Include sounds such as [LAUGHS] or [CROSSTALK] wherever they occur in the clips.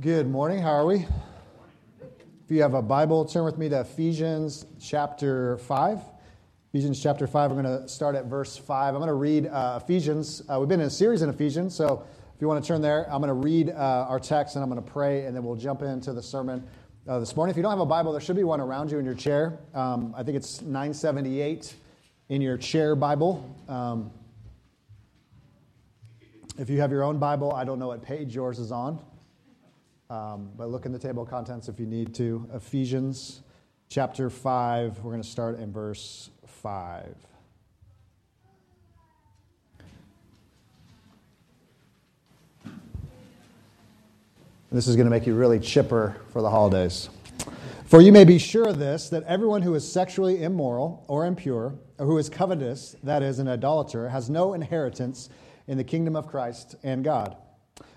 Good morning. How are we? If you have a Bible, turn with me to Ephesians chapter 5. Ephesians chapter 5, we're going to start at verse 5. I'm going to read uh, Ephesians. Uh, we've been in a series in Ephesians, so if you want to turn there, I'm going to read uh, our text and I'm going to pray, and then we'll jump into the sermon uh, this morning. If you don't have a Bible, there should be one around you in your chair. Um, I think it's 978 in your chair Bible. Um, if you have your own Bible, I don't know what page yours is on, Um, but look in the table of contents if you need to. Ephesians chapter 5, we're going to start in verse 5. This is going to make you really chipper for the holidays. For you may be sure of this, that everyone who is sexually immoral or impure, or who is covetous, that is, an idolater, has no inheritance in the kingdom of Christ and God.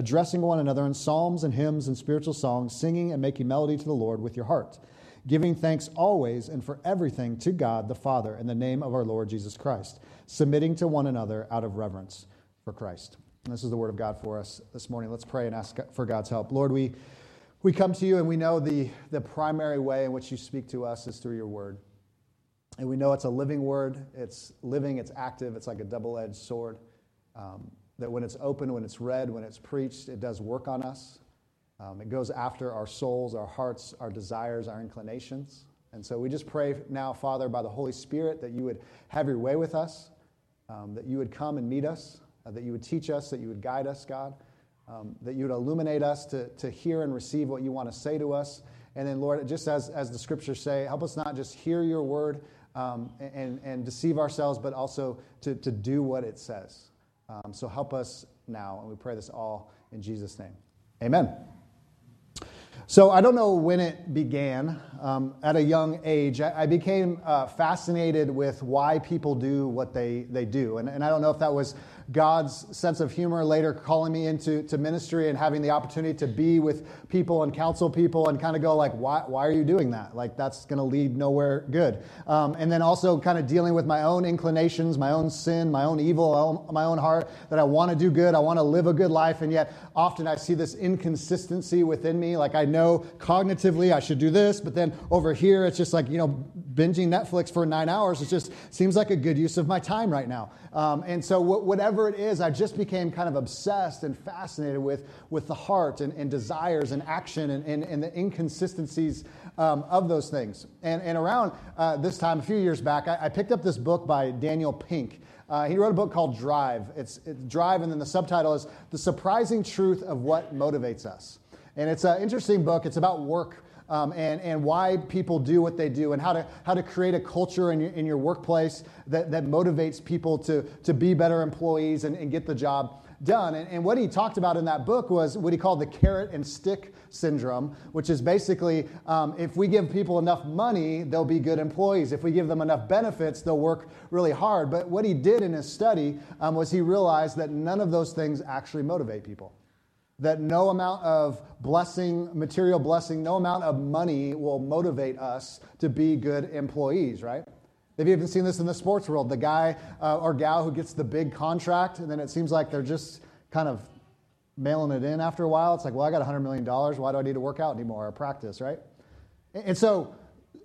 addressing one another in psalms and hymns and spiritual songs, singing and making melody to the Lord with your heart, giving thanks always and for everything to God the Father in the name of our Lord Jesus Christ, submitting to one another out of reverence for Christ. And this is the word of God for us this morning. Let's pray and ask for God's help. Lord, we, we come to you and we know the, the primary way in which you speak to us is through your word. And we know it's a living word. It's living, it's active, it's like a double edged sword. Um, that when it's open, when it's read, when it's preached, it does work on us. Um, it goes after our souls, our hearts, our desires, our inclinations. And so we just pray now, Father, by the Holy Spirit, that you would have your way with us, um, that you would come and meet us, uh, that you would teach us, that you would guide us, God, um, that you would illuminate us to, to hear and receive what you want to say to us. And then, Lord, just as, as the scriptures say, help us not just hear your word um, and, and deceive ourselves, but also to, to do what it says. Um, so help us now, and we pray this all in Jesus' name. Amen. So I don't know when it began. Um, at a young age, I, I became uh, fascinated with why people do what they, they do. And, and I don't know if that was God's sense of humor later calling me into to ministry and having the opportunity to be with people and counsel people and kind of go like, why, why are you doing that? Like that's going to lead nowhere good. Um, and then also kind of dealing with my own inclinations, my own sin, my own evil, my own heart that I want to do good. I want to live a good life. And yet often I see this inconsistency within me. Like I know cognitively I should do this, but then over here it's just like, you know, binging Netflix for nine hours. It just seems like a good use of my time right now. Um, and so whatever whatever it is, I just became kind of obsessed and fascinated with, with the heart and, and desires and action and, and, and the inconsistencies um, of those things. And, and around uh, this time, a few years back, I, I, picked up this book by Daniel Pink. Uh, he wrote a book called Drive. It's, it's Drive, and then the subtitle is The Surprising Truth of What Motivates Us. And it's an interesting book. It's about work um, and, and why people do what they do and how to, how to create a culture in your, in your workplace that, that motivates people to, to be better employees and, and get the job done. And, and, what he talked about in that book was what he called the carrot and stick syndrome, which is basically um, if we give people enough money, they'll be good employees. If we give them enough benefits, they'll work really hard. But what he did in his study um, was he realized that none of those things actually motivate people that no amount of blessing, material blessing, no amount of money will motivate us to be good employees, right? They've even seen this in the sports world. The guy uh, or gal who gets the big contract, and then it seems like they're just kind of mailing it in after a while. It's like, well, I got $100 million. Why do I need to work out anymore or practice, right? And so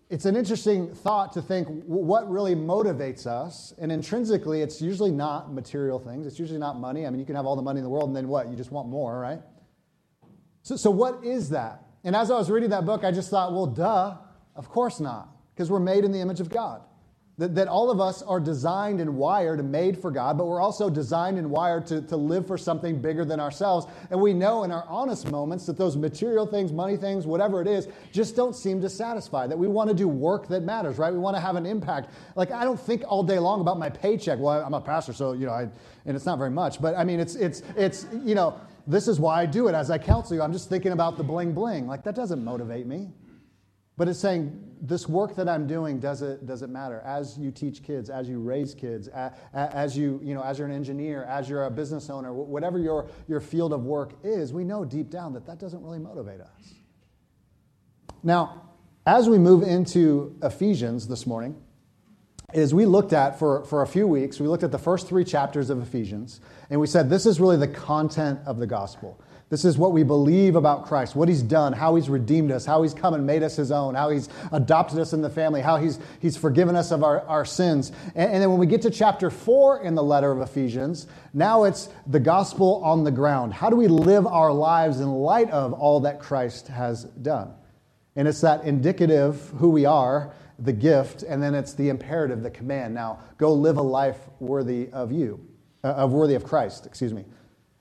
it's an interesting thought to think what really motivates us. And intrinsically, it's usually not material things. It's usually not money. I mean, you can have all the money in the world, and then what? You just want more, right? So, so what is that? And as I was reading that book, I just thought, well, duh, of course not. because we're made in the image of God. That, that all of us are designed and wired and made for God, but we're also designed and wired to, to live for something bigger than ourselves. And we know in our honest moments that those material things, money things, whatever it is, just don't seem to satisfy. That we want to do work that matters, right? We want to have an impact. Like, I don't think all day long about my paycheck. Well, I'm a pastor, so, you know, I, and it's not very much, but I mean, it's, it's, it's, you know, this is why I do it as I counsel you. I'm just thinking about the bling bling. Like, that doesn't motivate me. But it's saying this work that I'm doing does it does it matter as you teach kids, as you raise kids, as you you know as you're an engineer, as you're a business owner, whatever your your field of work is, we know deep down that that doesn't really motivate us. Now, as we move into Ephesians this morning, is we looked at for, for a few weeks, we looked at the first three chapters of Ephesians, and we said this is really the content of the gospel. This is what we believe about Christ, what he's done, how he's redeemed us, how he's come and made us his own, how he's adopted us in the family, how he's, he's forgiven us of our, our sins. And, and then when we get to chapter four in the letter of Ephesians, now it's the gospel on the ground. How do we live our lives in light of all that Christ has done? And it's that indicative who we are, the gift, and then it's the imperative, the command. Now, go live a life worthy of you, uh, of worthy of Christ, excuse me.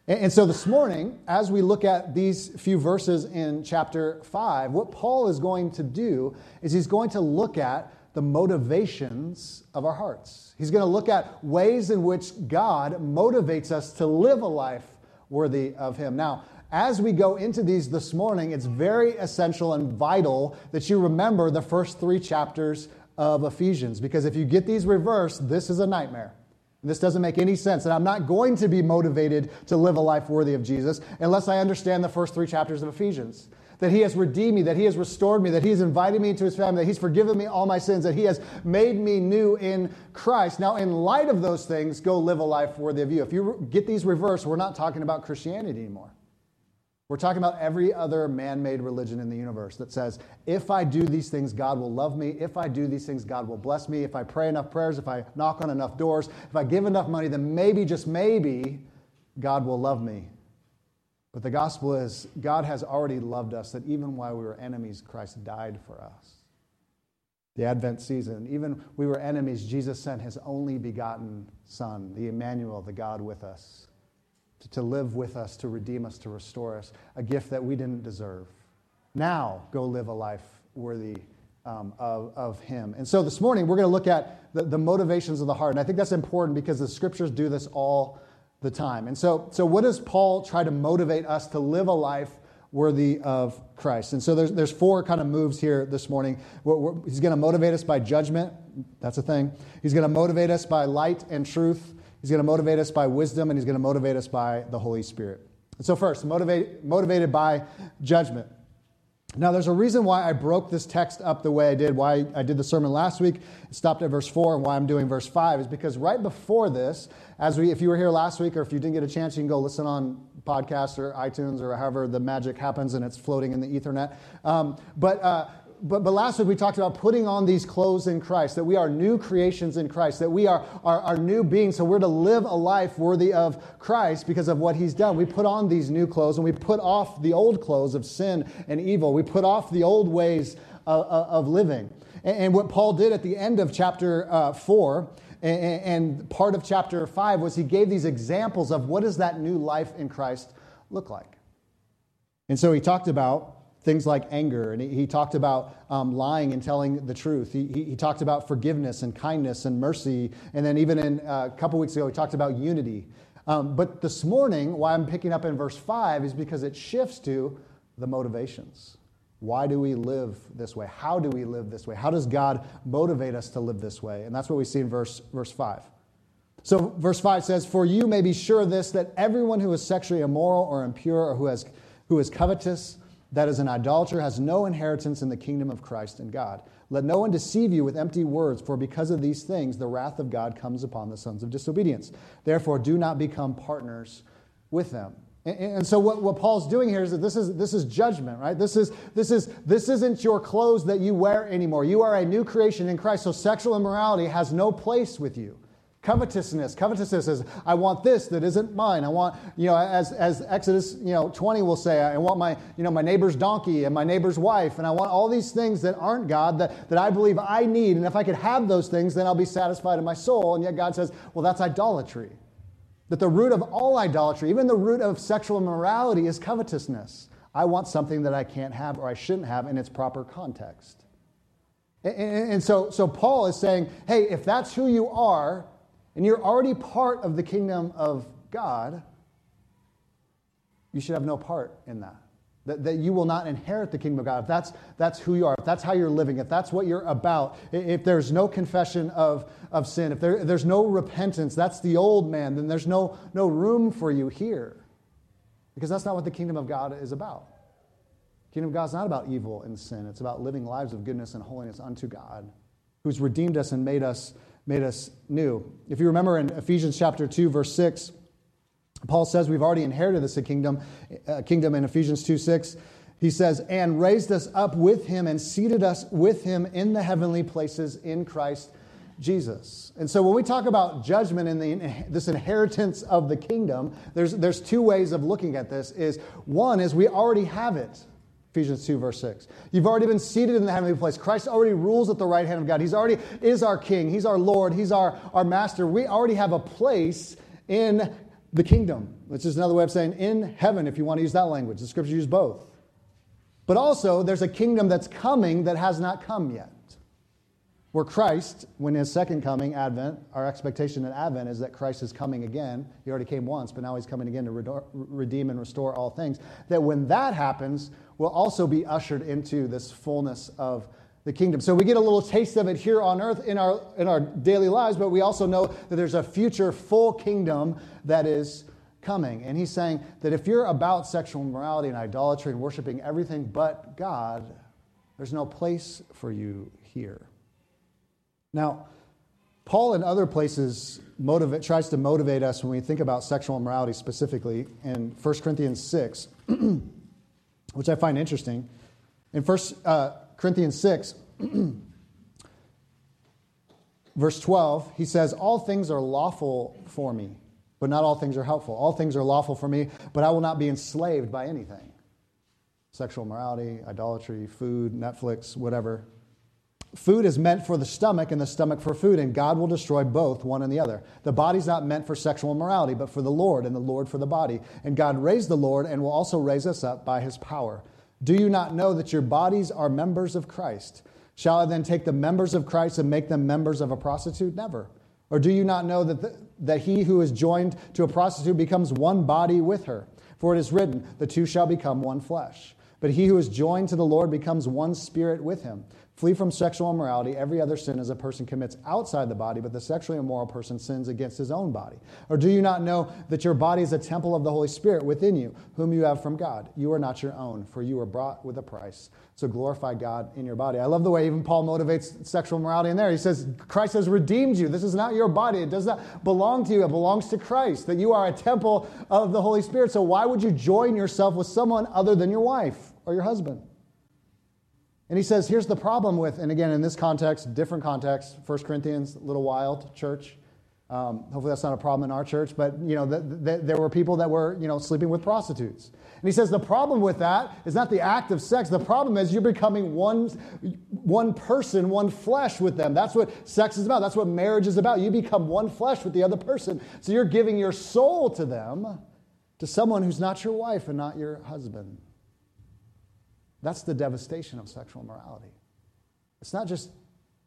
And so this morning, as we look at these few verses in chapter 5, what Paul is going to do is he's going to look at the motivations of our hearts. He's going to look at ways in which God motivates us to live a life worthy of Him. Now, as we go into these this morning, it's very essential and vital that you remember the first three chapters of Ephesians, because if you get these reversed, this is a nightmare. This doesn't make any sense. And I'm not going to be motivated to live a life worthy of Jesus unless I understand the first three chapters of Ephesians. That he has redeemed me, that he has restored me, that he has invited me into his family, that he's forgiven me all my sins, that he has made me new in Christ. Now, in light of those things, go live a life worthy of you. If you get these reversed, we're not talking about Christianity anymore. We're talking about every other man made religion in the universe that says, if I do these things, God will love me. If I do these things, God will bless me. If I pray enough prayers, if I knock on enough doors, if I give enough money, then maybe, just maybe, God will love me. But the gospel is God has already loved us, that even while we were enemies, Christ died for us. The Advent season, even we were enemies, Jesus sent his only begotten Son, the Emmanuel, the God with us to live with us, to redeem us, to restore us, a gift that we didn't deserve. Now, go live a life worthy um, of, of Him. And so this morning, we're going to look at the, the motivations of the heart. And I think that's important because the scriptures do this all the time. And so, so what does Paul try to motivate us to live a life worthy of Christ? And so there's, there's four kind of moves here this morning. We're, we're, he's going to motivate us by judgment. That's a thing. He's going to motivate us by light and truth. He's going to motivate us by wisdom, and he's going to motivate us by the Holy Spirit. So, first, motivate, motivated by judgment. Now, there's a reason why I broke this text up the way I did, why I did the sermon last week, stopped at verse 4, and why I'm doing verse 5 is because right before this, as we, if you were here last week or if you didn't get a chance, you can go listen on podcast or iTunes or however the magic happens and it's floating in the Ethernet. Um, but uh, but, but last week we talked about putting on these clothes in Christ, that we are new creations in Christ, that we are, are, are new beings, so we're to live a life worthy of Christ because of what he's done. We put on these new clothes and we put off the old clothes of sin and evil. We put off the old ways of, of living. And, and, what Paul did at the end of chapter uh, 4 and, and part of chapter 5 was he gave these examples of what does that new life in Christ look like. And so he talked about things like anger, and he, talked about um, lying and telling the truth. He, he, he, talked about forgiveness and kindness and mercy, and then even in uh, a couple weeks ago, he talked about unity. Um, but this morning, why I'm picking up in verse 5 is because it shifts to the motivations. Why do we live this way? How do we live this way? How does God motivate us to live this way? And that's what we see in verse, verse 5. So, verse 5 says, For you may be sure this, that everyone who is sexually immoral or impure or who, has, who is covetous, that is an idolater has no inheritance in the kingdom of Christ and God. Let no one deceive you with empty words, for because of these things the wrath of God comes upon the sons of disobedience. Therefore, do not become partners with them. And, and so what, what Paul's doing here is that this is, this is judgment, right? This, is, this, is, this isn't your clothes that you wear anymore. You are a new creation in Christ, so sexual immorality has no place with you Covetousness. Covetousness is, I want this that isn't mine. I want, you know, as, as Exodus, you know, 20 will say, I want my, you know, my neighbor's donkey and my neighbor's wife. And I want all these things that aren't God that, that I believe I need. And if I could have those things, then I'll be satisfied in my soul. And yet God says, well, that's idolatry. That the root of all idolatry, even the root of sexual immorality, is covetousness. I want something that I can't have or I shouldn't have in its proper context. And, so, so Paul is saying, hey, if that's who you are, and you're already part of the kingdom of God, you should have no part in that. That, that you will not inherit the kingdom of God. If that's, that's who you are, if that's how you're living, if that's what you're about, if there's no confession of, of sin, if there, there's no repentance, that's the old man, then there's no, no room for you here. Because that's not what the kingdom of God is about. The kingdom of God is not about evil and sin, it's about living lives of goodness and holiness unto God, who's redeemed us and made us made us new. If you remember in Ephesians chapter 2, verse 6, Paul says we've already inherited this kingdom, uh, kingdom in Ephesians 2 6. He says, and raised us up with him and seated us with him in the heavenly places in Christ Jesus. And so when we talk about judgment and this inheritance of the kingdom, there's, there's two ways of looking at this. Is one is we already have it. Ephesians 2, verse 6. You've already been seated in the heavenly place. Christ already rules at the right hand of God. He's already is our king. He's our Lord. He's our, our master. We already have a place in the kingdom, which is another way of saying in heaven, if you want to use that language. The scriptures use both. But also, there's a kingdom that's coming that has not come yet. Where Christ, when his second coming, Advent, our expectation in Advent is that Christ is coming again. He already came once, but now he's coming again to redeem and restore all things. That when that happens, we'll also be ushered into this fullness of the kingdom. So we get a little taste of it here on earth in our, in our daily lives, but we also know that there's a future full kingdom that is coming. And he's saying that if you're about sexual immorality and idolatry and worshiping everything but God, there's no place for you here. Now, Paul in other places tries to motivate us when we think about sexual immorality specifically in 1 Corinthians 6, [CLEARS THROAT] which I find interesting. In 1 uh, Corinthians 6, [CLEARS THROAT] verse 12, he says, All things are lawful for me, but not all things are helpful. All things are lawful for me, but I will not be enslaved by anything sexual morality, idolatry, food, Netflix, whatever. Food is meant for the stomach and the stomach for food, and God will destroy both, one and the other. The body's not meant for sexual immorality, but for the Lord, and the Lord for the body. And God raised the Lord and will also raise us up by his power. Do you not know that your bodies are members of Christ? Shall I then take the members of Christ and make them members of a prostitute? Never. Or do you not know that, the, that he who is joined to a prostitute becomes one body with her? For it is written, the two shall become one flesh. But he who is joined to the Lord becomes one spirit with him. Flee from sexual immorality. Every other sin as a person commits outside the body, but the sexually immoral person sins against his own body. Or do you not know that your body is a temple of the Holy Spirit within you, whom you have from God? You are not your own, for you were bought with a price. So glorify God in your body. I love the way even Paul motivates sexual morality in there. He says, Christ has redeemed you. This is not your body. It does not belong to you. It belongs to Christ, that you are a temple of the Holy Spirit. So why would you join yourself with someone other than your wife or your husband? And he says, here's the problem with, and again, in this context, different context, 1 Corinthians, little wild church. Um, hopefully that's not a problem in our church, but you know, the, the, there were people that were you know, sleeping with prostitutes. And he says the problem with that is not the act of sex. The problem is you're becoming one, one person, one flesh with them. That's what sex is about. That's what marriage is about. You become one flesh with the other person. So you're giving your soul to them, to someone who's not your wife and not your husband. That's the devastation of sexual morality. It's not just,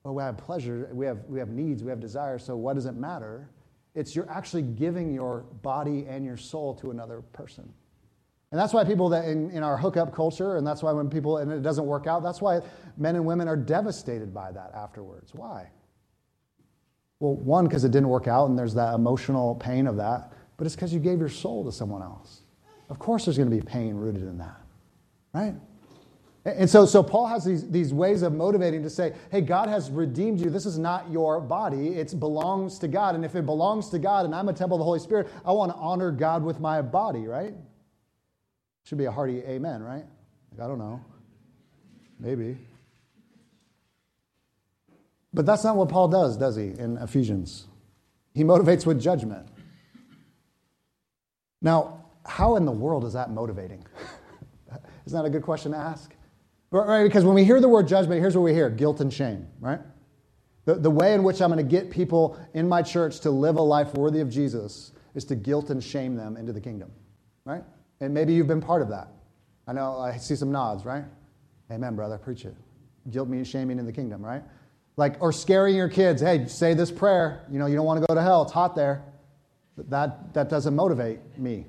oh, we have pleasure, we have, we have needs, we have desires, so what does it matter? It's you're actually giving your body and your soul to another person. And that's why people that in, in our hookup culture, and that's why when people, and it doesn't work out, that's why men and women are devastated by that afterwards. Why? Well, one, because it didn't work out and there's that emotional pain of that, but it's because you gave your soul to someone else. Of course, there's going to be pain rooted in that, right? And so, so Paul has these, these ways of motivating to say, hey, God has redeemed you. This is not your body. It belongs to God. And if it belongs to God and I'm a temple of the Holy Spirit, I want to honor God with my body, right? Should be a hearty amen, right? Like, I don't know. Maybe. But that's not what Paul does, does he, in Ephesians? He motivates with judgment. Now, how in the world is that motivating? [LAUGHS] Isn't that a good question to ask? Right, because when we hear the word judgment, here's what we hear guilt and shame, right? The, the way in which I'm going to get people in my church to live a life worthy of Jesus is to guilt and shame them into the kingdom, right? And maybe you've been part of that. I know I see some nods, right? Amen, brother, preach it. Guilt me shaming in the kingdom, right? Like, or scaring your kids, hey, say this prayer. You know, you don't want to go to hell, it's hot there. That, that doesn't motivate me.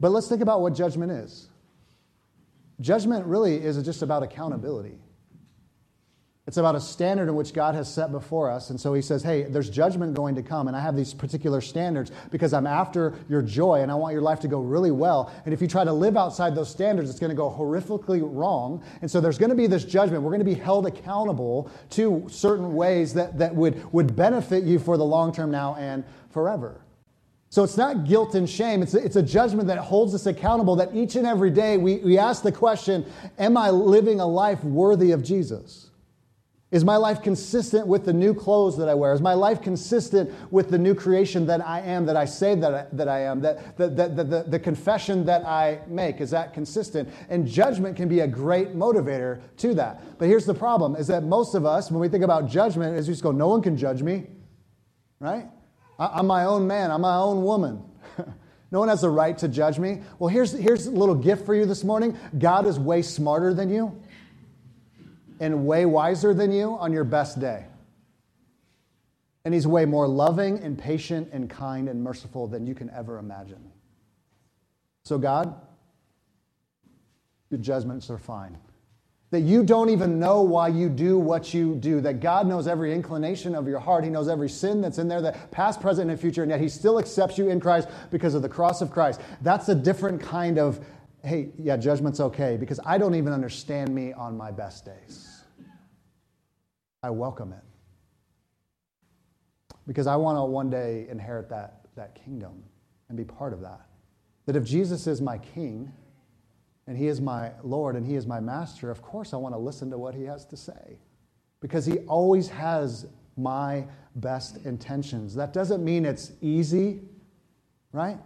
But let's think about what judgment is. Judgment really is just about accountability. It's about a standard in which God has set before us. And so he says, Hey, there's judgment going to come, and I have these particular standards because I'm after your joy and I want your life to go really well. And if you try to live outside those standards, it's going to go horrifically wrong. And so there's going to be this judgment. We're going to be held accountable to certain ways that, that would, would benefit you for the long term now and forever. So it's not guilt and shame. It's a, it's a judgment that holds us accountable that each and every day we, we ask the question Am I living a life worthy of Jesus? Is my life consistent with the new clothes that I wear? Is my life consistent with the new creation that I am, that I say that I, that I am, that, that, that, that the, the confession that I make? Is that consistent? And judgment can be a great motivator to that. But here's the problem is that most of us, when we think about judgment, is we just go, no one can judge me, right? I'm my own man, I'm my own woman. [LAUGHS] no one has the right to judge me. Well, here's, here's a little gift for you this morning God is way smarter than you and way wiser than you on your best day. And he's way more loving and patient and kind and merciful than you can ever imagine. So, God, your judgments are fine. That you don't even know why you do what you do. That God knows every inclination of your heart. He knows every sin that's in there, the past, present, and future, and yet He still accepts you in Christ because of the cross of Christ. That's a different kind of, hey, yeah, judgment's okay, because I don't even understand me on my best days. I welcome it. Because I want to one day inherit that, that kingdom and be part of that. That if Jesus is my king and he is my Lord and he is my master, of course I want to listen to what he has to say. Because he always has my best intentions. That doesn't mean it's easy, right?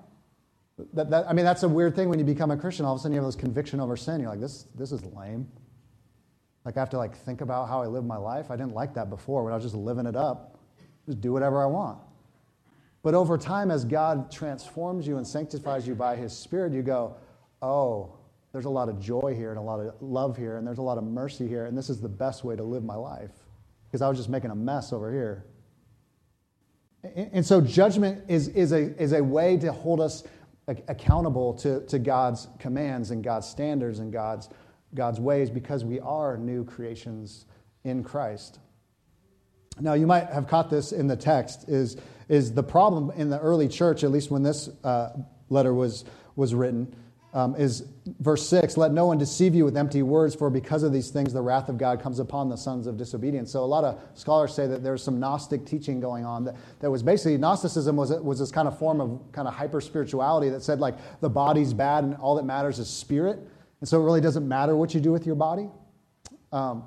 That, that, I mean, that's a weird thing when you become a Christian. All of a sudden, you have this conviction over sin. You're like, this, this is lame. Like I have to like think about how I live my life. I didn't like that before when I was just living it up. Just do whatever I want. But over time, as God transforms you and sanctifies you by His Spirit, you go, oh, there's a lot of joy here and a lot of love here, and there's a lot of mercy here, and this is the best way to live my life. Because I was just making a mess over here. And so judgment is, is, a, is a way to hold us accountable to, to God's commands and God's standards and God's God's ways because we are new creations in Christ. Now, you might have caught this in the text, is, is the problem in the early church, at least when this uh, letter was, was written, um, is verse 6 Let no one deceive you with empty words, for because of these things the wrath of God comes upon the sons of disobedience. So, a lot of scholars say that there's some Gnostic teaching going on that, that was basically Gnosticism was, was this kind of form of kind of hyper spirituality that said, like, the body's bad and all that matters is spirit. And so it really doesn't matter what you do with your body. Um,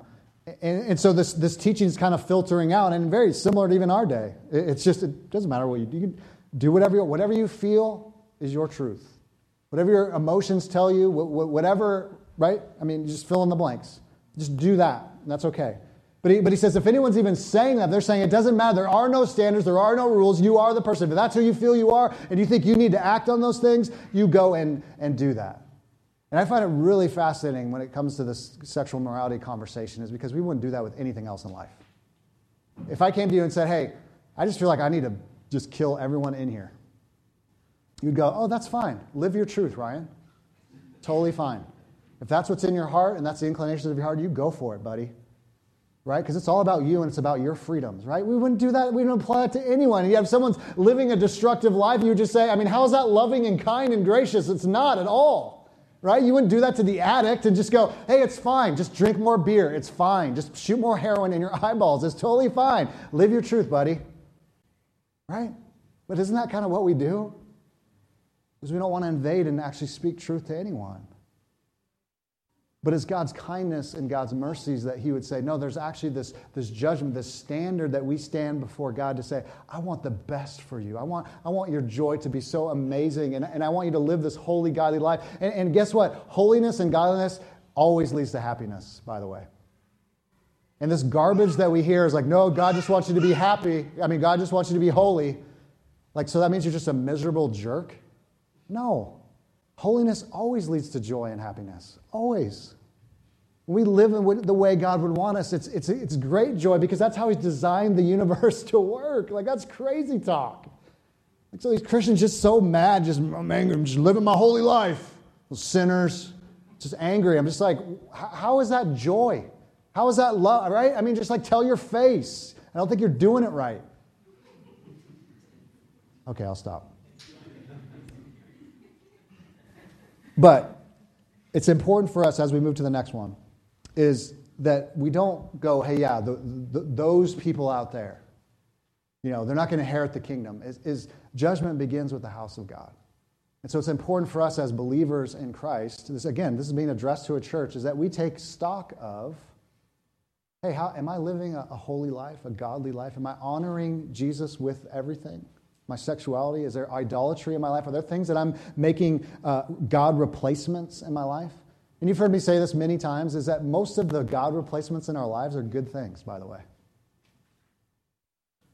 and, and, so this, this teaching is kind of filtering out and very similar to even our day. It's just, it doesn't matter what you do. You do whatever you, whatever you feel is your truth. Whatever your emotions tell you, whatever, right? I mean, just fill in the blanks. Just do that, and that's okay. But he, but he says if anyone's even saying that, they're saying it doesn't matter. There are no standards, there are no rules. You are the person. If that's who you feel you are, and you think you need to act on those things, you go and, and do that. And I find it really fascinating when it comes to this sexual morality conversation, is because we wouldn't do that with anything else in life. If I came to you and said, hey, I just feel like I need to just kill everyone in here, you'd go, oh, that's fine. Live your truth, Ryan. Totally fine. If that's what's in your heart and that's the inclinations of your heart, you go for it, buddy. Right? Because it's all about you and it's about your freedoms, right? We wouldn't do that. We wouldn't apply it to anyone. You have someone's living a destructive life, and you just say, I mean, how is that loving and kind and gracious? It's not at all right? You wouldn't do that to the addict and just go, hey, it's fine. Just drink more beer. It's fine. Just shoot more heroin in your [LAUGHS] eyeballs. It's totally fine. Live your truth, buddy. Right? But isn't that kind of what we do? Because we don't want to invade and actually speak truth to anyone. But it's God's kindness and God's mercies that He would say, no, there's actually this, this judgment, this standard that we stand before God to say, I want the best for you. I want, I want your joy to be so amazing, and, and I want you to live this holy, godly life. And, and guess what? Holiness and godliness always leads to happiness, by the way. And this garbage that we hear is like, no, God just wants you to be happy. I mean, God just wants you to be holy. Like, so that means you're just a miserable jerk? No. Holiness always leads to joy and happiness. Always. We live in the way God would want us, it's, it's, it's great joy because that's how He's designed the [LAUGHS] universe to work. Like, that's crazy talk. Like, so these Christians just so mad, just, oh, I'm angry, I'm just living my holy life. Those sinners, just angry. I'm just like, how is that joy? How is that love, right? I mean, just like tell your face. I don't think you're doing it right. Okay, I'll stop. But it's important for us as we move to the next one is that we don't go, hey, yeah, the, the, those people out there, you know, they're not going to inherit the kingdom. Is, is judgment begins with the house of God. And so it's important for us as believers in Christ, this, again, this is being addressed to a church, is that we take stock of, hey, how, am I living a, a holy life, a godly life? Am I honoring Jesus with everything? My sexuality? Is there idolatry in my life? Are there things that I'm making uh, God replacements in my life? And you've heard me say this many times is that most of the God replacements in our lives are good things, by the way.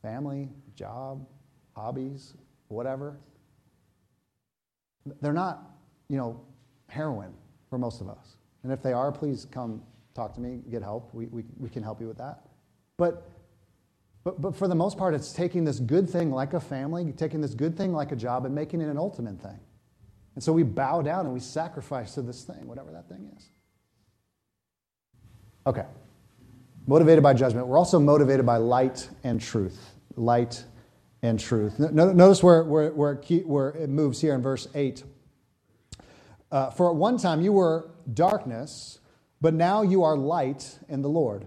Family, job, hobbies, whatever. They're not, you know, heroin for most of us. And if they are, please come talk to me, get help. We, we, we can help you with that. But but, but for the most part, it's taking this good thing like a family, taking this good thing like a job, and making it an ultimate thing. And so we bow down and we sacrifice to this thing, whatever that thing is. Okay. Motivated by judgment. We're also motivated by light and truth. Light and truth. Notice where, where, where, where it moves here in verse 8. Uh, For at one time you were darkness, but now you are light in the Lord.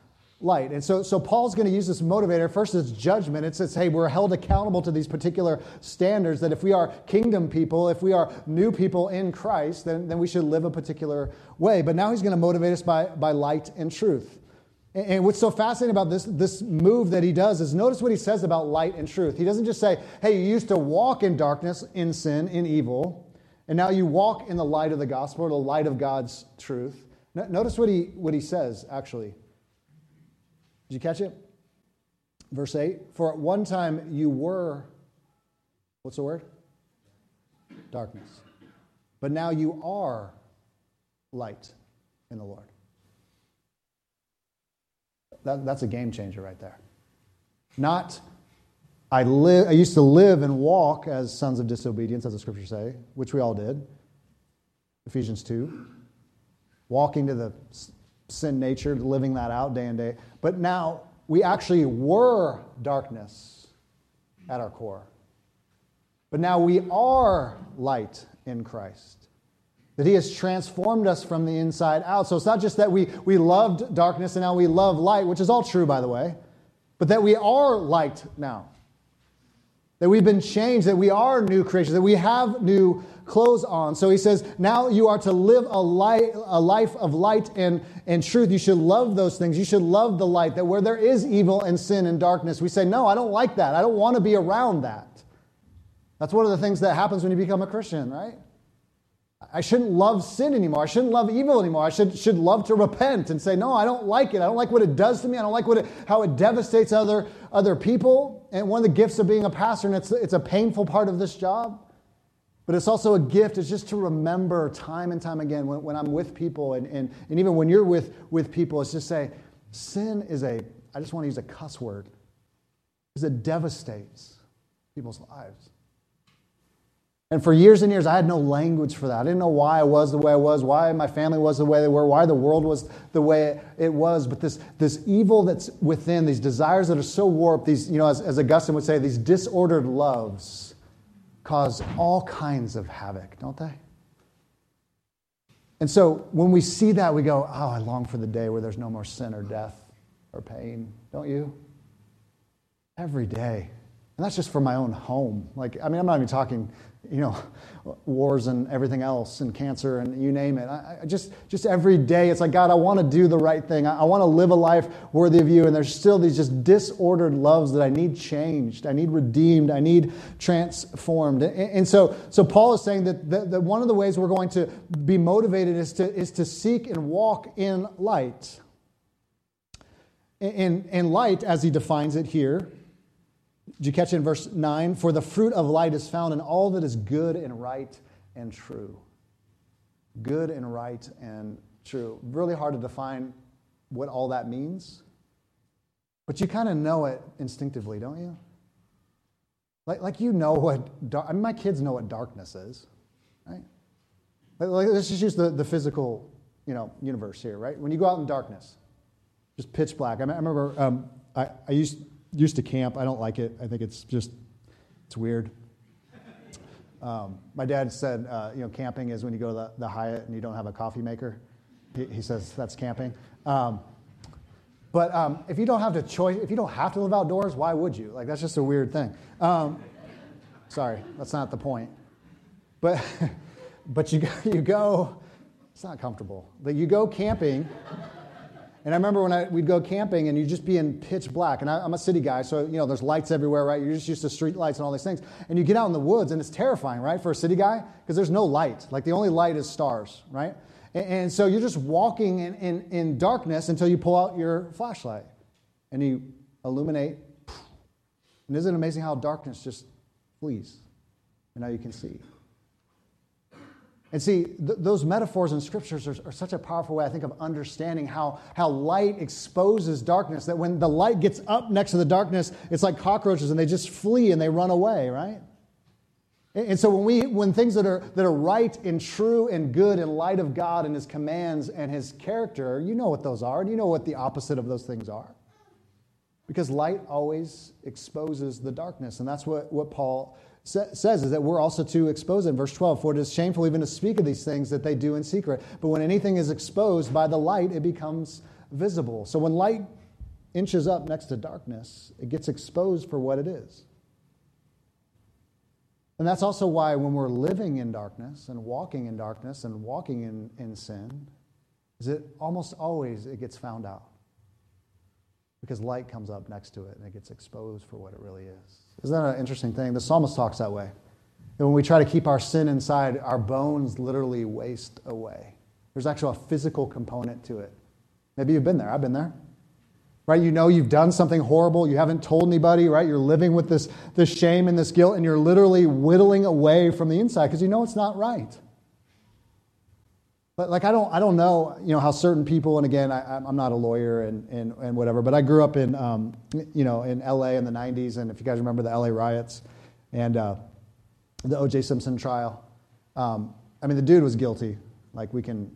light. And so, so Paul's going to use this motivator. First, it's judgment. It says, hey, we're held accountable to these particular standards that if we are kingdom people, if we are new people in Christ, then, then we should live a particular way. But now he's going to motivate us by, by light and truth. And, and what's so fascinating about this, this move that he does is notice what he says about light and truth. He doesn't just say, hey, you used to walk in darkness, in sin, in evil, and now you walk in the light of the gospel, or the light of God's truth. Notice what he, what he says, actually. Did you catch it? Verse 8 For at one time you were, what's the word? Darkness. But now you are light in the Lord. That, that's a game changer right there. Not, I, live, I used to live and walk as sons of disobedience, as the scriptures say, which we all did. Ephesians 2. Walking to the sin nature, living that out day and day. But now we actually were darkness at our core. But now we are light in Christ. That He has transformed us from the inside out. So it's not just that we, we loved darkness and now we love light, which is all true, by the way, but that we are light now. That we've been changed, that we are new creations, that we have new clothes on. So he says, now you are to live a, light, a life of light and, and truth. You should love those things. You should love the light, that where there is evil and sin and darkness, we say, no, I don't like that. I don't want to be around that. That's one of the things that happens when you become a Christian, right? I shouldn't love sin anymore. I shouldn't love evil anymore. I should, should love to repent and say, no, I don't like it. I don't like what it does to me. I don't like what it, how it devastates other, other people. And one of the gifts of being a pastor, and it's, it's a painful part of this job, but it's also a gift, is just to remember time and time again when, when I'm with people, and, and, and even when you're with, with people, it's just say, sin is a, I just want to use a cuss word, because it devastates people's lives. And for years and years, I had no language for that. I didn't know why I was the way I was, why my family was the way they were, why the world was the way it was. But this, this evil that's within, these desires that are so warped, these, you know, as, as Augustine would say, these disordered loves cause all kinds of havoc, don't they? And so when we see that, we go, Oh, I long for the day where there's no more sin or death or pain, don't you? Every day. And that's just for my own home. Like, I mean, I'm not even talking, you know, wars and everything else and cancer and you name it. I, I just, just every day, it's like, God, I want to do the right thing. I, I want to live a life worthy of you. And there's still these just disordered loves that I need changed. I need redeemed. I need transformed. And, and so, so Paul is saying that, that, that one of the ways we're going to be motivated is to, is to seek and walk in light. In, in light, as he defines it here, did you catch in verse 9? For the fruit of light is found in all that is good and right and true. Good and right and true. Really hard to define what all that means, but you kind of know it instinctively, don't you? Like, like you know what, dark, I mean, my kids know what darkness is, right? Like, let's just use the, the physical, you know, universe here, right? When you go out in darkness, just pitch black. I, remember um, I, I used used to camp. I don't like it. I think it's just, it's weird. Um, my dad said, uh, you know, camping is when you go to the, the, Hyatt and you don't have a coffee maker. He, he says that's camping. Um, but um, if you don't have to choice, if you don't have to live outdoors, why would you? Like that's just a weird thing. Um, sorry, that's not the point. But [LAUGHS] but you you go. It's not comfortable. But you go camping. And I remember when I, we'd go camping and you'd just be in pitch black. And I, am a city guy, so you know there's lights everywhere, right? You're just used to street lights and all these things. And you get out in the woods and it's terrifying, right, for a city guy because there's no light. Like the only light is stars, right? And, and so you're just walking in, in, in darkness until you pull out your flashlight and you illuminate. And isn't it amazing how darkness just flees? And now you can see. And see, th- those metaphors in scriptures are, are, such a powerful way, I think, of understanding how, how light exposes darkness. That when the light gets up next to the darkness, it's like cockroaches and they just flee and they run away, right? And, and so when, we, when things that are, that are right and true and good in light of God and His commands and His character, you know what those are, and you know what the opposite of those things are. Because light always exposes the darkness. And that's what, what Paul says is that we're also to expose it. In verse 12, for it is shameful even to speak of these things that they do in secret. But when anything is exposed by the light, it becomes visible. So when light inches up next to darkness, it gets exposed for what it is. And that's also why when we're living in darkness and walking in darkness and walking in, in sin, is it almost always it gets found out. Because light comes up next to it and it gets exposed for what it really is. Isn't that an interesting thing? The psalmist talks that way. And when we try to keep our sin inside, our bones literally waste away. There's actually a physical component to it. Maybe you've been there. I've been there. Right? You know you've done something horrible. You haven't told anybody, right? You're living with this, this shame and this guilt, and you're literally whittling away from the inside because you know it's not right. But like I don't, I don't know, you know, how certain people, and again, I, I'm not a lawyer and, and, and whatever, but I grew up in, um, you know, in L.A. in the '90s, and if you guys remember the L.A. riots and uh, the O.J. Simpson trial, um, I mean, the dude was guilty. Like we can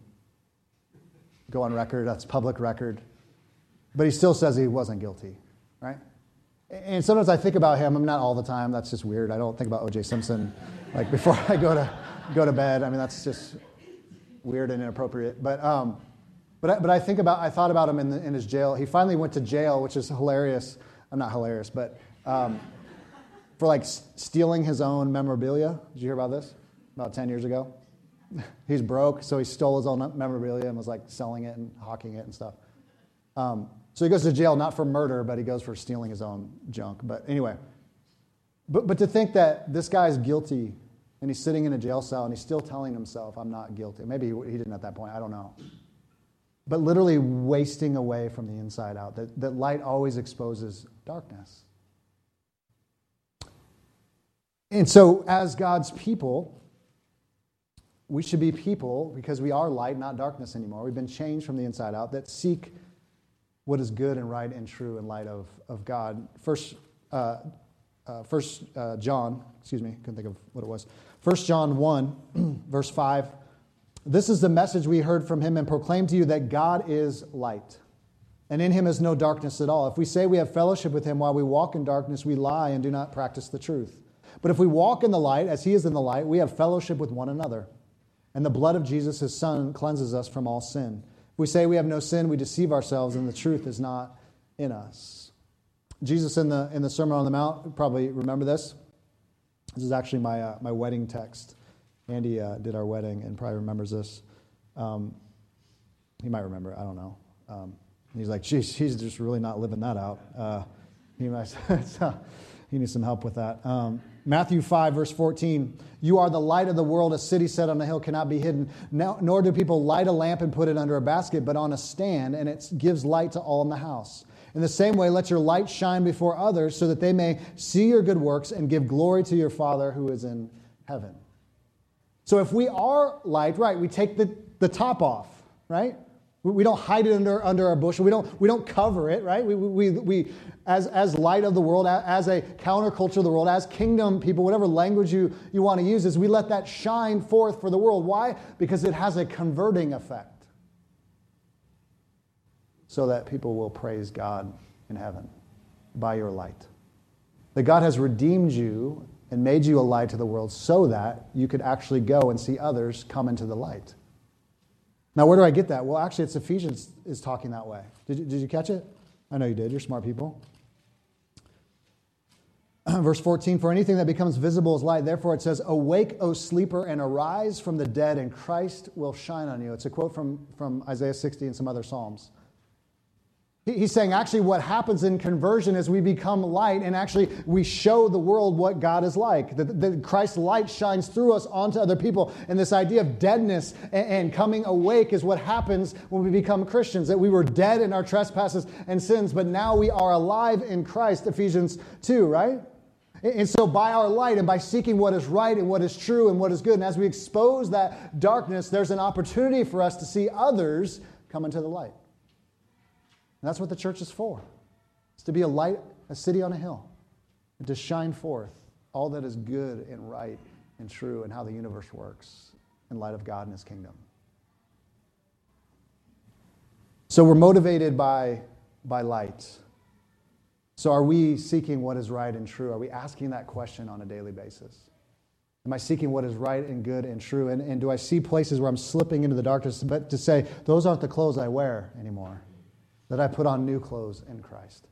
go on record, that's public record, but he still says he wasn't guilty, right? And sometimes I think about him. I'm not all the time. That's just weird. I don't think about O.J. Simpson like before [LAUGHS] I go to go to bed. I mean, that's just weird and inappropriate. But, um, but, I, but I think about, I thought about him in, the, in his jail. He finally went to jail, which is hilarious. I'm not hilarious, but um, for like stealing his own memorabilia. Did you hear about this? About 10 years ago? [LAUGHS] He's broke, so he stole his own memorabilia and was like selling it and hawking it and stuff. Um, so he goes to jail not for murder, but he goes for stealing his own junk. But anyway, but, but to think that this guy's guilty and he's sitting in a jail cell and he's still telling himself, I'm not guilty. Maybe he didn't at that point, I don't know. But literally wasting away from the inside out. That, that light always exposes darkness. And so, as God's people, we should be people, because we are light, not darkness anymore. We've been changed from the inside out, that seek what is good and right and true in light of, of God. First, uh, uh, First uh, John, excuse me, couldn't think of what it was. First John 1, [CLEARS THROAT] verse 5. This is the message we heard from him and proclaim to you that God is light, and in him is no darkness at all. If we say we have fellowship with him while we walk in darkness, we lie and do not practice the truth. But if we walk in the light, as he is in the light, we have fellowship with one another. And the blood of Jesus, his son, cleanses us from all sin. If we say we have no sin, we deceive ourselves, and the truth is not in us. Jesus in the, in the Sermon on the Mount, probably remember this. This is actually my, uh, my wedding text. Andy uh, did our wedding and probably remembers this. Um, he might remember, I don't know. Um, he's like, geez, he's just really not living that out. Uh, he, might, [LAUGHS] he needs some help with that. Um, Matthew 5, verse 14. You are the light of the world. A city set on a hill cannot be hidden. nor do people light a lamp and put it under a basket, but on a stand, and it gives light to all in the house. In the same way, let your light shine before others so that they may see your good works and give glory to your Father who is in heaven. So if we are light, right, we take the, the top off, right? We don't hide it under, under our bushel. We don't, we don't cover it, right? We, we, we, as, as light of the world, as a counterculture of the world, as kingdom people, whatever language you, you want to use, is we let that shine forth for the world. Why? Because it has a converting effect. So that people will praise God in heaven by your light. That God has redeemed you and made you a light to the world so that you could actually go and see others come into the light. Now, where do I get that? Well, actually, it's Ephesians is talking that way. Did you, did you catch it? I know you did. You're smart people. [CLEARS THROAT] Verse 14, for anything that becomes visible is light. Therefore, it says, Awake, O sleeper, and arise from the dead, and Christ will shine on you. It's a quote from, from Isaiah 60 and some other Psalms. He's saying actually what happens in conversion is we become light and actually we show the world what God is like. That, that Christ's light shines through us onto other people. And this idea of deadness and, and, coming awake is what happens when we become Christians. That we were dead in our trespasses and sins, but now we are alive in Christ, Ephesians 2, right? And so, by our light and by seeking what is right and what is true and what is good, and as we expose that darkness, there's an opportunity for us to see others come into the light. That's what the church is for. It's to be a light, a city on a hill, and to shine forth all that is good and right and true and how the universe works in light of God and his kingdom. So we're motivated by, by light. So are we seeking what is right and true? Are we asking that question on a daily basis? Am I seeking what is right and good and true? And, and do I see places where I'm slipping into the darkness but to say, those aren't the clothes I wear anymore? That I put on new clothes in Christ.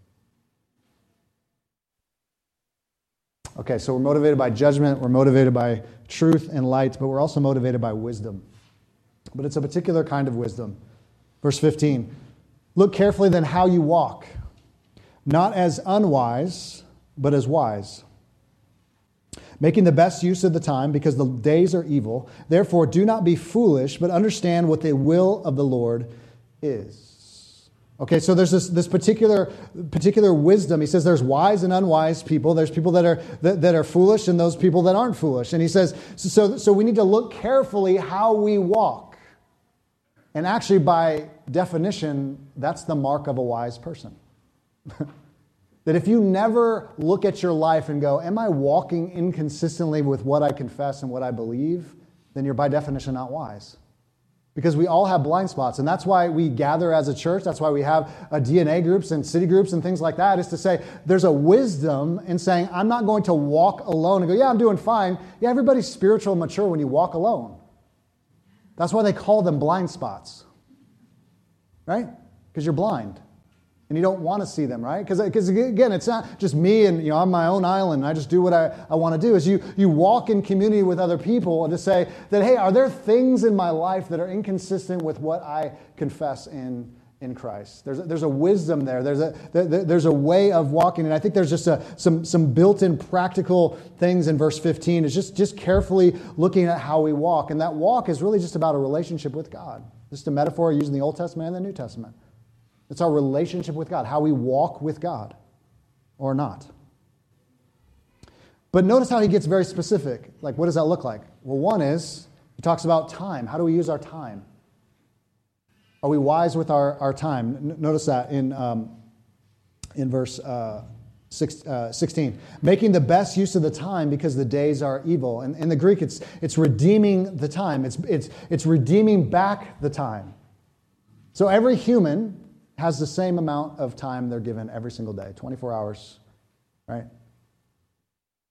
Okay, so we're motivated by judgment, we're motivated by truth and light, but we're also motivated by wisdom. But it's a particular kind of wisdom. Verse 15 Look carefully then how you walk, not as unwise, but as wise. Making the best use of the time because the days are evil. Therefore, do not be foolish, but understand what the will of the Lord is. Okay, so there's this, this particular, particular wisdom. He says there's wise and unwise people. There's people that are, that, that are foolish and those people that aren't foolish. And he says, so, so we need to look carefully how we walk. And actually, by definition, that's the mark of a wise person. [LAUGHS] that if you never look at your life and go, Am I walking inconsistently with what I confess and what I believe? then you're by definition not wise because we all have blind spots. And that's why we gather as a church. That's why we have uh, a dna groups and city groups and things like that is to say there's a wisdom in saying i'm not going to walk alone and go yeah i'm doing fine. Yeah everybody's spiritual and mature when you walk alone. That's why they call them blind spots. Right? Because you're blind and you don't want to see them, right? Because again, it's not just me and you know, I'm my own island and I just do what I, I want to do. Is you, you walk in community with other people and to say that, hey, are there things in my life that are inconsistent with what I confess in, in Christ? There's a, there's a wisdom there. There's a, there's a way of walking. And I think there's just a, some, some built in practical things in verse 15. Is just, just carefully looking at how we walk. And that walk is really just about a relationship with God. Just a metaphor using the Old Testament and the New Testament. It's our relationship with God, how we walk with God or not. But notice how he gets very specific. Like, what does that look like? Well, one is he talks about time. How do we use our time? Are we wise with our, our time? N- notice that in, um, in verse uh, six, uh, 16. Making the best use of the time because the days are evil. And in the Greek, it's, it's redeeming the time, it's, it's, it's redeeming back the time. So every human has the same amount of time they're given every single day 24 hours, right?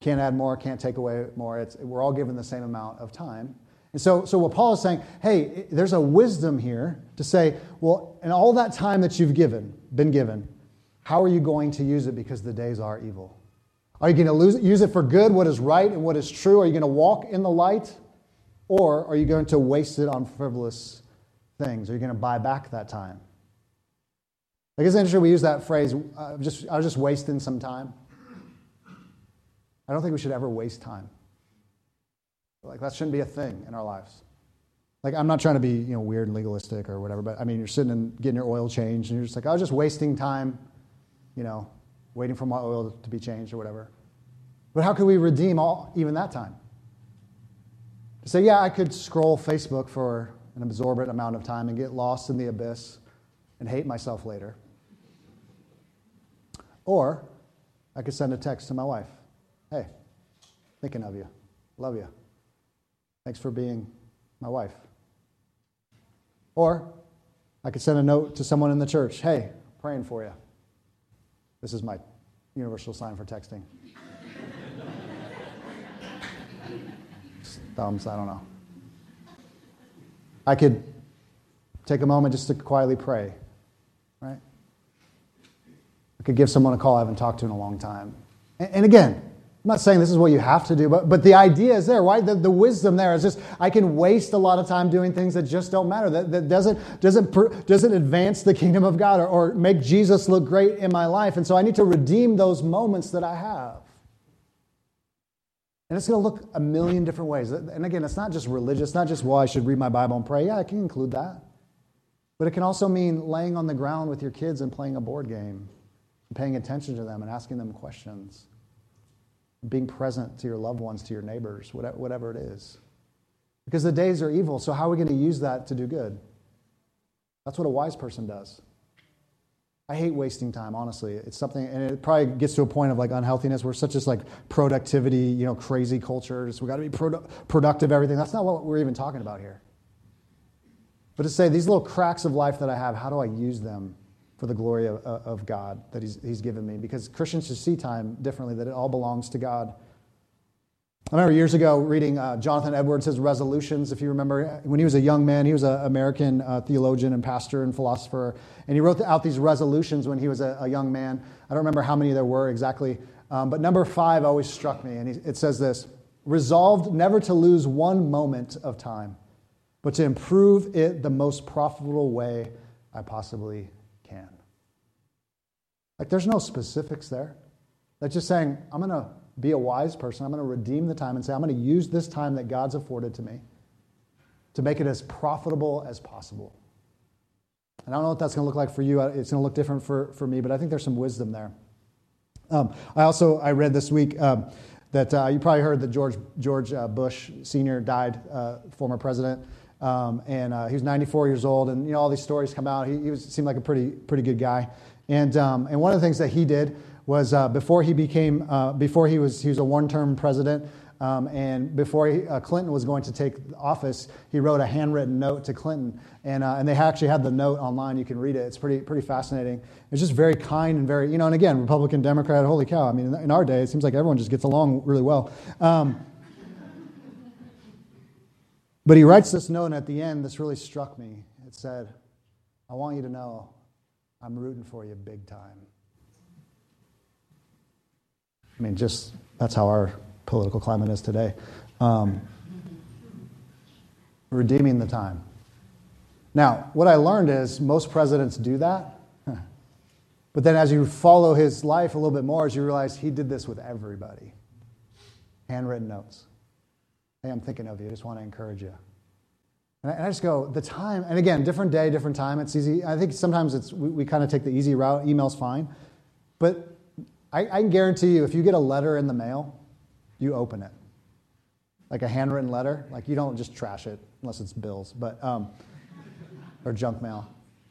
Can't add more, can't take away more. It's, we're all given the same amount of time. And so, so what Paul is saying, hey, there's a wisdom here to say, well, in all that time that you've given, been given, how are you going to use it because the days are evil? Are you going to lose, use it for good, what is right and what is true? Are you going to walk in the light? Or are you going to waste it on frivolous things? Are you going to buy back that time? Like, it's interesting we use that phrase, uh, just, I was just wasting some time. I don't think we should ever waste time. Like, that shouldn't be a thing in our lives. Like, I'm not trying to be, you know, weird and legalistic or whatever, but I mean, you're sitting and getting your oil changed, and you're just like, I was just wasting time, you know, waiting for my oil to be changed or whatever. But how could we redeem all, even that time? To say, yeah, I could scroll Facebook for an absorbent amount of time and get lost in the abyss and hate myself later. Or I could send a text to my wife Hey, thinking of you, love you. Thanks for being my wife. Or I could send a note to someone in the church Hey, praying for you. This is my universal sign for texting. Thumbs, I don't know. I could take a moment just to quietly pray? I could give someone a call I haven't talked to in a long time. And, and again, I'm not saying this is what you have to do, but, but the idea is there, right? The, the wisdom there is just I can waste a lot of time doing things that just don't matter, that, that doesn't, doesn't, doesn't advance the kingdom of God or, or make Jesus look great in my life. And so I need to redeem those moments that I have. And it's going to look a million different ways. And again, it's not just religious, it's not just, well, I should read my Bible and pray. Yeah, I can include that. But it can also mean laying on the ground with your kids and playing a board game, paying attention to them and asking them questions being present to your loved ones, to your neighbors, whatever, it is. Because the days are evil, so how are we going to use that to do good? That's what a wise person does. I hate wasting time, honestly. It's something, and it probably gets to a point of like unhealthiness. We're such as like productivity, you know, crazy culture. Just we got to be produ- productive, everything. That's not what we're even talking about here. But to say these little cracks of life that I have, how do I use them for the glory of, of God that he's, he's given me. Because Christians should see time differently, that it all belongs to God. I remember years ago reading uh, Jonathan Edwards' his resolutions. If you remember, when he was a young man, he was an American uh, theologian and pastor and philosopher. And he wrote out these resolutions when he was a, a young man. I don't remember how many there were exactly. Um, but number five always struck me. And he, it says this Resolved never to lose one moment of time, but to improve it the most profitable way I possibly like there's no specifics there. That's just saying, I'm going to be a wise person. I'm going to redeem the time and say, I'm going to use this time that God's afforded to me to make it as profitable as possible. And I don't know what that's going to look like for you. It's going to look different for, for me, but I think there's some wisdom there. Um, I also I read this week um, that uh, you probably heard that George George uh, Bush Senior died, uh, former president, um, and uh, he was 94 years old. And you know all these stories come out. He, he was, seemed like a pretty pretty good guy. And, um, and one of the things that he did was uh, before he became, uh, before he was, he was a one-term president, um, and before he, uh, Clinton was going to take office, he wrote a handwritten note to Clinton. And, uh, and they actually had the note online. You can read it. It's pretty, pretty fascinating. It's just very kind and very, you know, and again, Republican, Democrat, holy cow. I mean, in our day, it seems like everyone just gets along really well. Um, but he writes this note, and at the end, this really struck me. It said, I want you to know I'm rooting for you big time. I mean, just that's how our political climate is today. Um, redeeming the time. Now, what I learned is most presidents do that. [LAUGHS] But then as you follow his life a little bit more, as you realize he did this with everybody handwritten notes. Hey, I'm thinking of you. I just want to encourage you. And I just go, the time, and again, different day, different time. It's easy. I think sometimes it's, we, we kind of take the easy route. Email's fine. But I, I, can guarantee you, if you get a letter in the mail, you open it. Like a handwritten letter, like you don't just trash it, unless it's bills, but, um, or junk mail.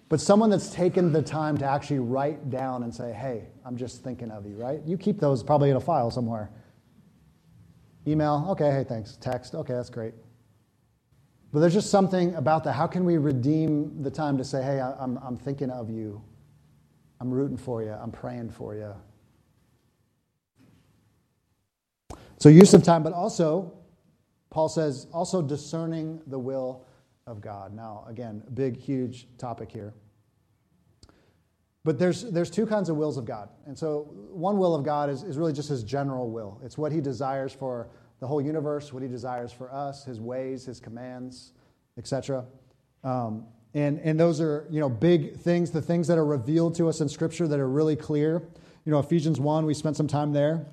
But someone that's taken the time to actually write down and say, hey, I'm just thinking of you, right? You keep those probably in a file somewhere. Email, okay, hey, thanks. Text, okay, that's great. But there's just something about that. How can we redeem the time to say, hey, I'm, I'm thinking of you? I'm rooting for you. I'm praying for you. So, use of time, but also, Paul says, also discerning the will of God. Now, again, big, huge topic here. But there's, there's two kinds of wills of God. And so, one will of God is, is really just his general will. It's what he desires for the whole universe, what he desires for us, his ways, his commands, etc. Um, and, and those are you know, big things, the things that are revealed to us in Scripture that are really clear. You know, Ephesians 1, we spent some time there.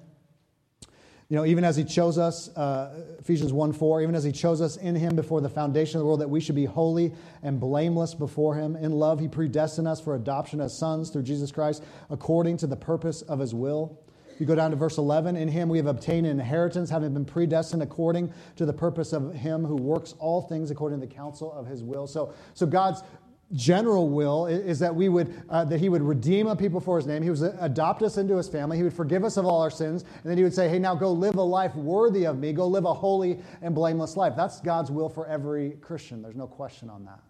You know, even as he chose us, uh, Ephesians 1 4, even as he chose us in him before the foundation of the world, that we should be holy and blameless before him. In love, he predestined us for adoption as sons through Jesus Christ, according to the purpose of his will. You go down to verse 11. In him we have obtained an inheritance, having been predestined according to the purpose of him who works all things according to the counsel of his will. So, so God's general will is that we would uh, that he would redeem a people for his name. He would adopt us into his family. He would forgive us of all our sins. And then he would say hey now go live a life worthy of me. Go live a holy and blameless life. That's god's will for every christian. There's no question on that.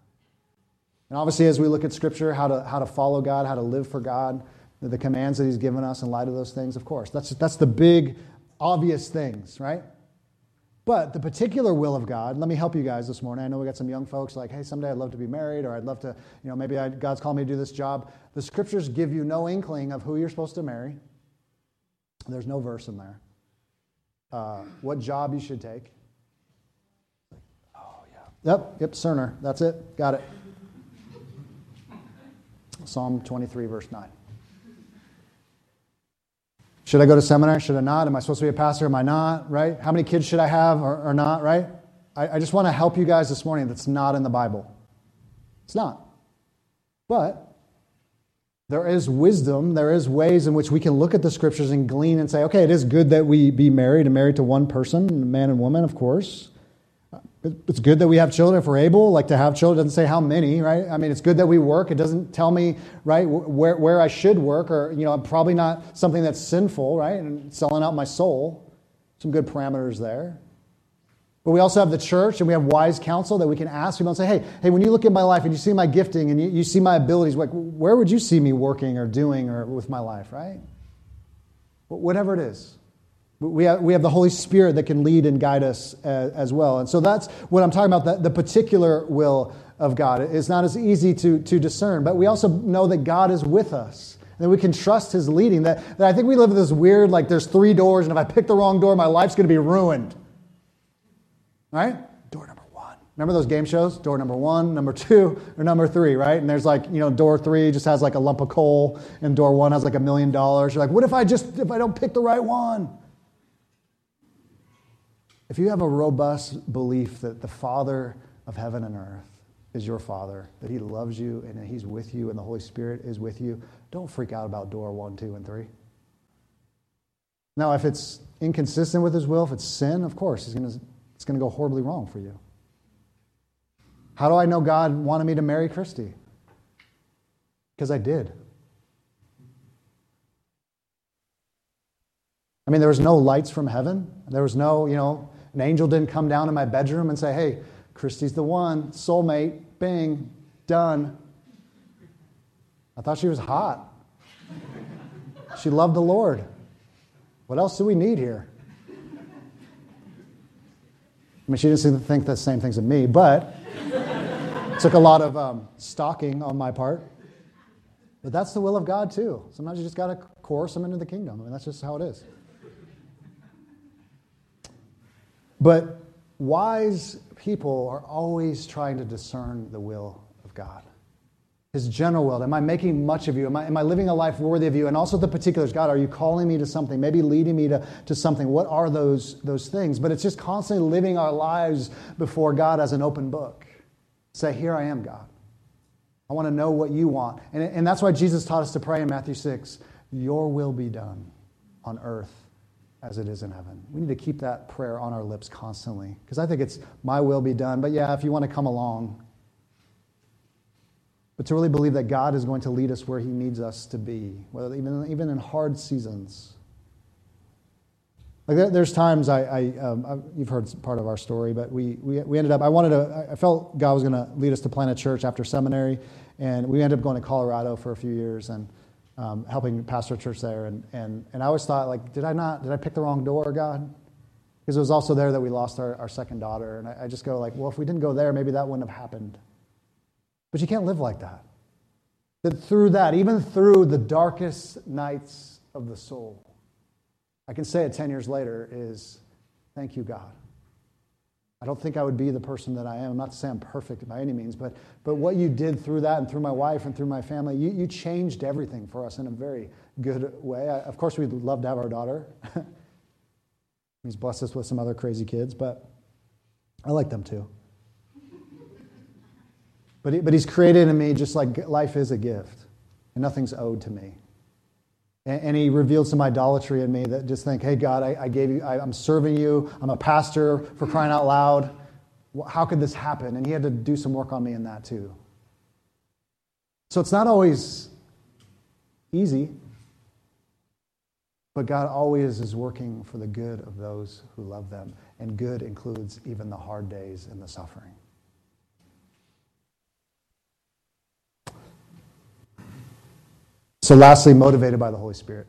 And obviously as we look at scripture how to how to follow god how to live for god the commands that he's given us in light of those things of course that's that's the big obvious things right but the particular will of God, let me help you guys this morning. I know we got some young folks like, hey, someday I'd love to be married, or I'd love to, you know, maybe I, God's called me to do this job. The scriptures give you no inkling of who you're supposed to marry. There's no verse in there. Uh, what job you should take. Oh, yeah. Yep, yep, Cerner. That's it. Got it. Psalm 23, verse 9. Should I go to seminary? Should I not? Am I supposed to be a pastor? Am I not? Right? How many kids should I have or, or not? Right? I, I just want to help you guys this morning that's not in the Bible. It's not. But there is wisdom, there is ways in which we can look at the scriptures and glean and say, okay, it is good that we be married and married to one person, man and woman, of course. It's good that we have children if we're able, like to have children. Doesn't say how many, right? I mean, it's good that we work. It doesn't tell me, right, where, where I should work, or, you know, probably not something that's sinful, right? And selling out my soul. Some good parameters there. But we also have the church and we have wise counsel that we can ask people and say, hey, hey, when you look at my life and you see my gifting and you, you see my abilities, like, where would you see me working or doing or with my life, right? Whatever it is. We have, we have the Holy Spirit that can lead and guide us as, as well. And so that's what I'm talking about the, the particular will of God. It's not as easy to, to discern, but we also know that God is with us. And that we can trust his leading. That, that I think we live in this weird, like there's three doors, and if I pick the wrong door, my life's going to be ruined. Right? Door number one. Remember those game shows? Door number one, number two, or number three, right? And there's like, you know, door three just has like a lump of coal, and door one has like a million dollars. You're like, what if I just, if I don't pick the right one? If you have a robust belief that the Father of heaven and earth is your Father, that He loves you and that He's with you and the Holy Spirit is with you, don't freak out about door one, two, and three. Now, if it's inconsistent with His will, if it's sin, of course, it's going to, it's going to go horribly wrong for you. How do I know God wanted me to marry Christy? Because I did. I mean, there was no lights from heaven. There was no, you know, an angel didn't come down in my bedroom and say, hey, Christy's the one, soulmate, bing, done. I thought she was hot. She loved the Lord. What else do we need here? I mean, she didn't seem to think the same things of me, but it took a lot of um, stalking on my part. But that's the will of God, too. Sometimes you just got to coerce them into the kingdom. I mean, that's just how it is. But wise people are always trying to discern the will of God. His general will. Am I making much of you? Am I, am I living a life worthy of you? And also the particulars. God, are you calling me to something? Maybe leading me to, to something. What are those, those things? But it's just constantly living our lives before God as an open book. Say, Here I am, God. I want to know what you want. And, and that's why Jesus taught us to pray in Matthew 6 Your will be done on earth as it is in heaven. We need to keep that prayer on our lips constantly because I think it's my will be done. But yeah, if you want to come along, but to really believe that God is going to lead us where He needs us to be, whether even, even in hard seasons. Like there, there's times I, I, um, I, you've heard part of our story, but we, we, we ended up, I wanted to, I felt God was going to lead us to plant a church after seminary, and we ended up going to Colorado for a few years, and um, helping pastor a church there. And, and, and I always thought, like, did I not, did I pick the wrong door, God? Because it was also there that we lost our, our second daughter. And I, I just go like, well, if we didn't go there, maybe that wouldn't have happened. But you can't live like that. That through that, even through the darkest nights of the soul, I can say it 10 years later is thank you, God. I don't think I would be the person that I am. I'm not to say I'm perfect by any means, but, but what you did through that and through my wife and through my family, you, you changed everything for us in a very good way. I, of course, we'd love to have our daughter. [LAUGHS] He's blessed us with some other crazy kids, but I like them too. But, he, but he's created in me just like life is a gift, and nothing's owed to me. And, he revealed some idolatry in me that just think, hey, God, I, I gave you, I, I'm serving you, I'm a pastor for crying out loud. How could this happen? And he had to do some work on me in that too. So it's not always easy. But God always is working for the good of those who love them, and good includes even the hard days and the suffering. So, lastly, motivated by the Holy Spirit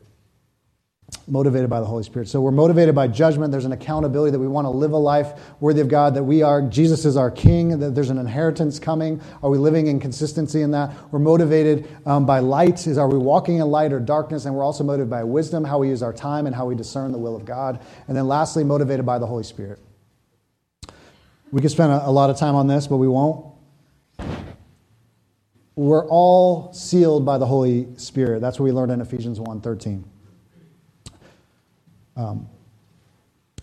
motivated by the Holy Spirit. So we're motivated by judgment. There's an accountability that we want to live a life worthy of God, that we are, Jesus is our King, that there's an inheritance coming. Are we living in consistency in that? We're motivated um, by light. Is are we walking in light or darkness? And we're also motivated by wisdom, how we use our time and how we discern the will of God. And then lastly, motivated by the Holy Spirit. We could spend a, a lot of time on this, but we won't. We're all sealed by the Holy Spirit. That's what we learned in Ephesians 1 13. Um,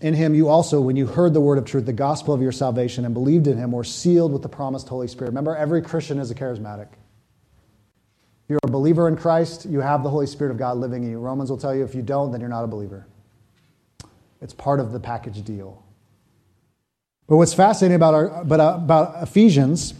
in him, you also, when you heard the word of truth, the gospel of your salvation, and believed in him, were sealed with the promised Holy Spirit. Remember, every Christian is a charismatic. If you're a believer in Christ, you have the Holy Spirit of God living in you. Romans will tell you if you don't, then you're not a believer. It's part of the package deal. But what's fascinating about, our, but, uh, about Ephesians,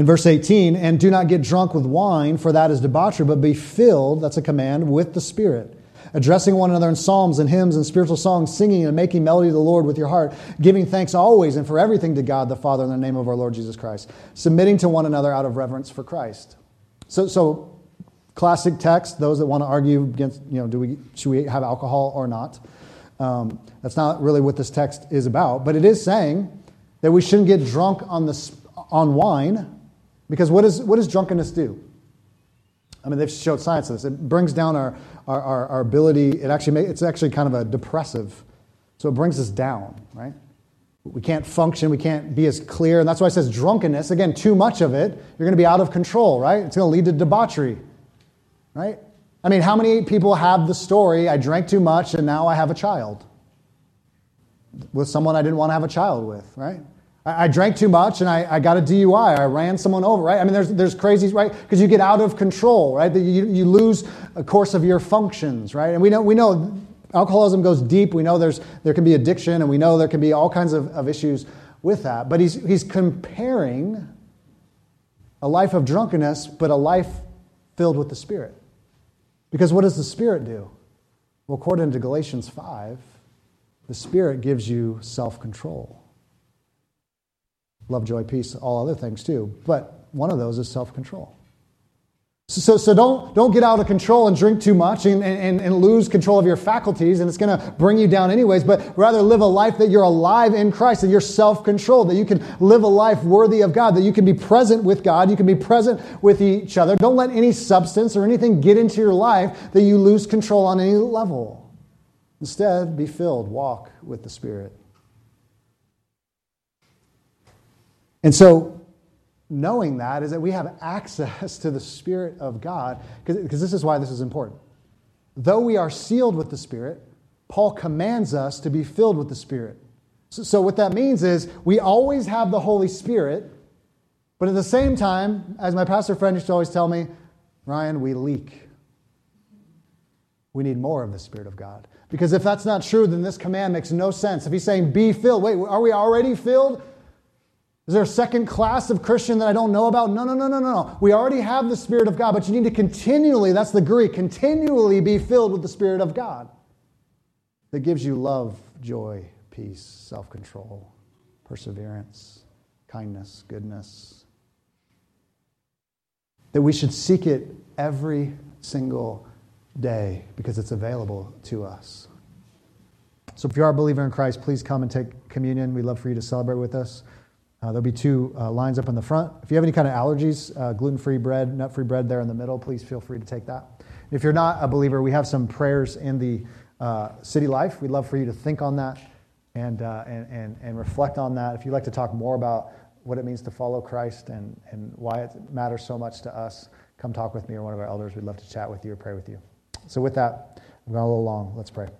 in verse 18, and do not get drunk with wine, for that is debauchery, but be filled, that's a command, with the Spirit addressing one another in psalms and hymns and spiritual songs, singing and making melody to the Lord with your heart, giving thanks always and for everything to God the Father in the name of our Lord Jesus Christ, submitting to one another out of reverence for Christ. So, so classic text, those that want to argue against, you know, do we, should we have alcohol or not? Um, that's not really what this text is about, but it is saying that we shouldn't get drunk on, the, on wine because what, is, what does drunkenness do? I mean, they've showed science of this. It brings down our, our, our, our ability. It actually it's actually kind of a depressive. So it brings us down, right? We can't function. We can't be as clear. And that's why it says drunkenness. Again, too much of it, you're going to be out of control, right? It's going to lead to debauchery, right? I mean, how many people have the story, I drank too much and now I have a child? With someone I didn't want to have a child with, right? I, drank too much and I, I, got a DUI. I ran someone over, right? I mean, there's, there's crazy, right? Because you get out of control, right? You, you lose a course of your functions, right? And we know, we know alcoholism goes deep. We know there's, there can be addiction and we know there can be all kinds of, of issues with that. But he's, he's comparing a life of drunkenness, but a life filled with the Spirit. Because what does the Spirit do? Well, according to Galatians 5, the Spirit gives you self control love, joy, peace, all other things too. But one of those is self control. So, so, so, don't, don't get out of control and drink too much and, and, and lose control of your faculties, and it's going to bring you down anyways, but rather live a life that you're alive in Christ, that you're self controlled, that you can live a life worthy of God, that you can be present with God, you can be present with each other. Don't let any substance or anything get into your life that you lose control on any level. Instead, be filled, walk with the Spirit. And so, knowing that is that we have access to the Spirit of God, because this is why this is important. Though we are sealed with the Spirit, Paul commands us to be filled with the Spirit. So, so, what that means is we always have the Holy Spirit, but at the same time, as my pastor friend used to always tell me, Ryan, we leak. We need more of the Spirit of God. Because if that's not true, then this command makes no sense. If he's saying be filled, wait, are we already filled? Is there a second class of Christian that I don't know about? No, no, no, no, no. We already have the Spirit of God, but you need to continually, that's the Greek, continually be filled with the Spirit of God that gives you love, joy, peace, self control, perseverance, kindness, goodness. That we should seek it every single day because it's available to us. So if you are a believer in Christ, please come and take communion. We'd love for you to celebrate with us. Uh, there'll be two uh, lines up in the front. If you have any kind of allergies, uh, gluten free bread, nut free bread there in the middle, please feel free to take that. If you're not a believer, we have some prayers in the uh, city life. We'd love for you to think on that and, uh, and, and, and reflect on that. If you'd like to talk more about what it means to follow Christ and, and why it matters so much to us, come talk with me or one of our elders. We'd love to chat with you or pray with you. So, with that, I've gone a little long. Let's pray.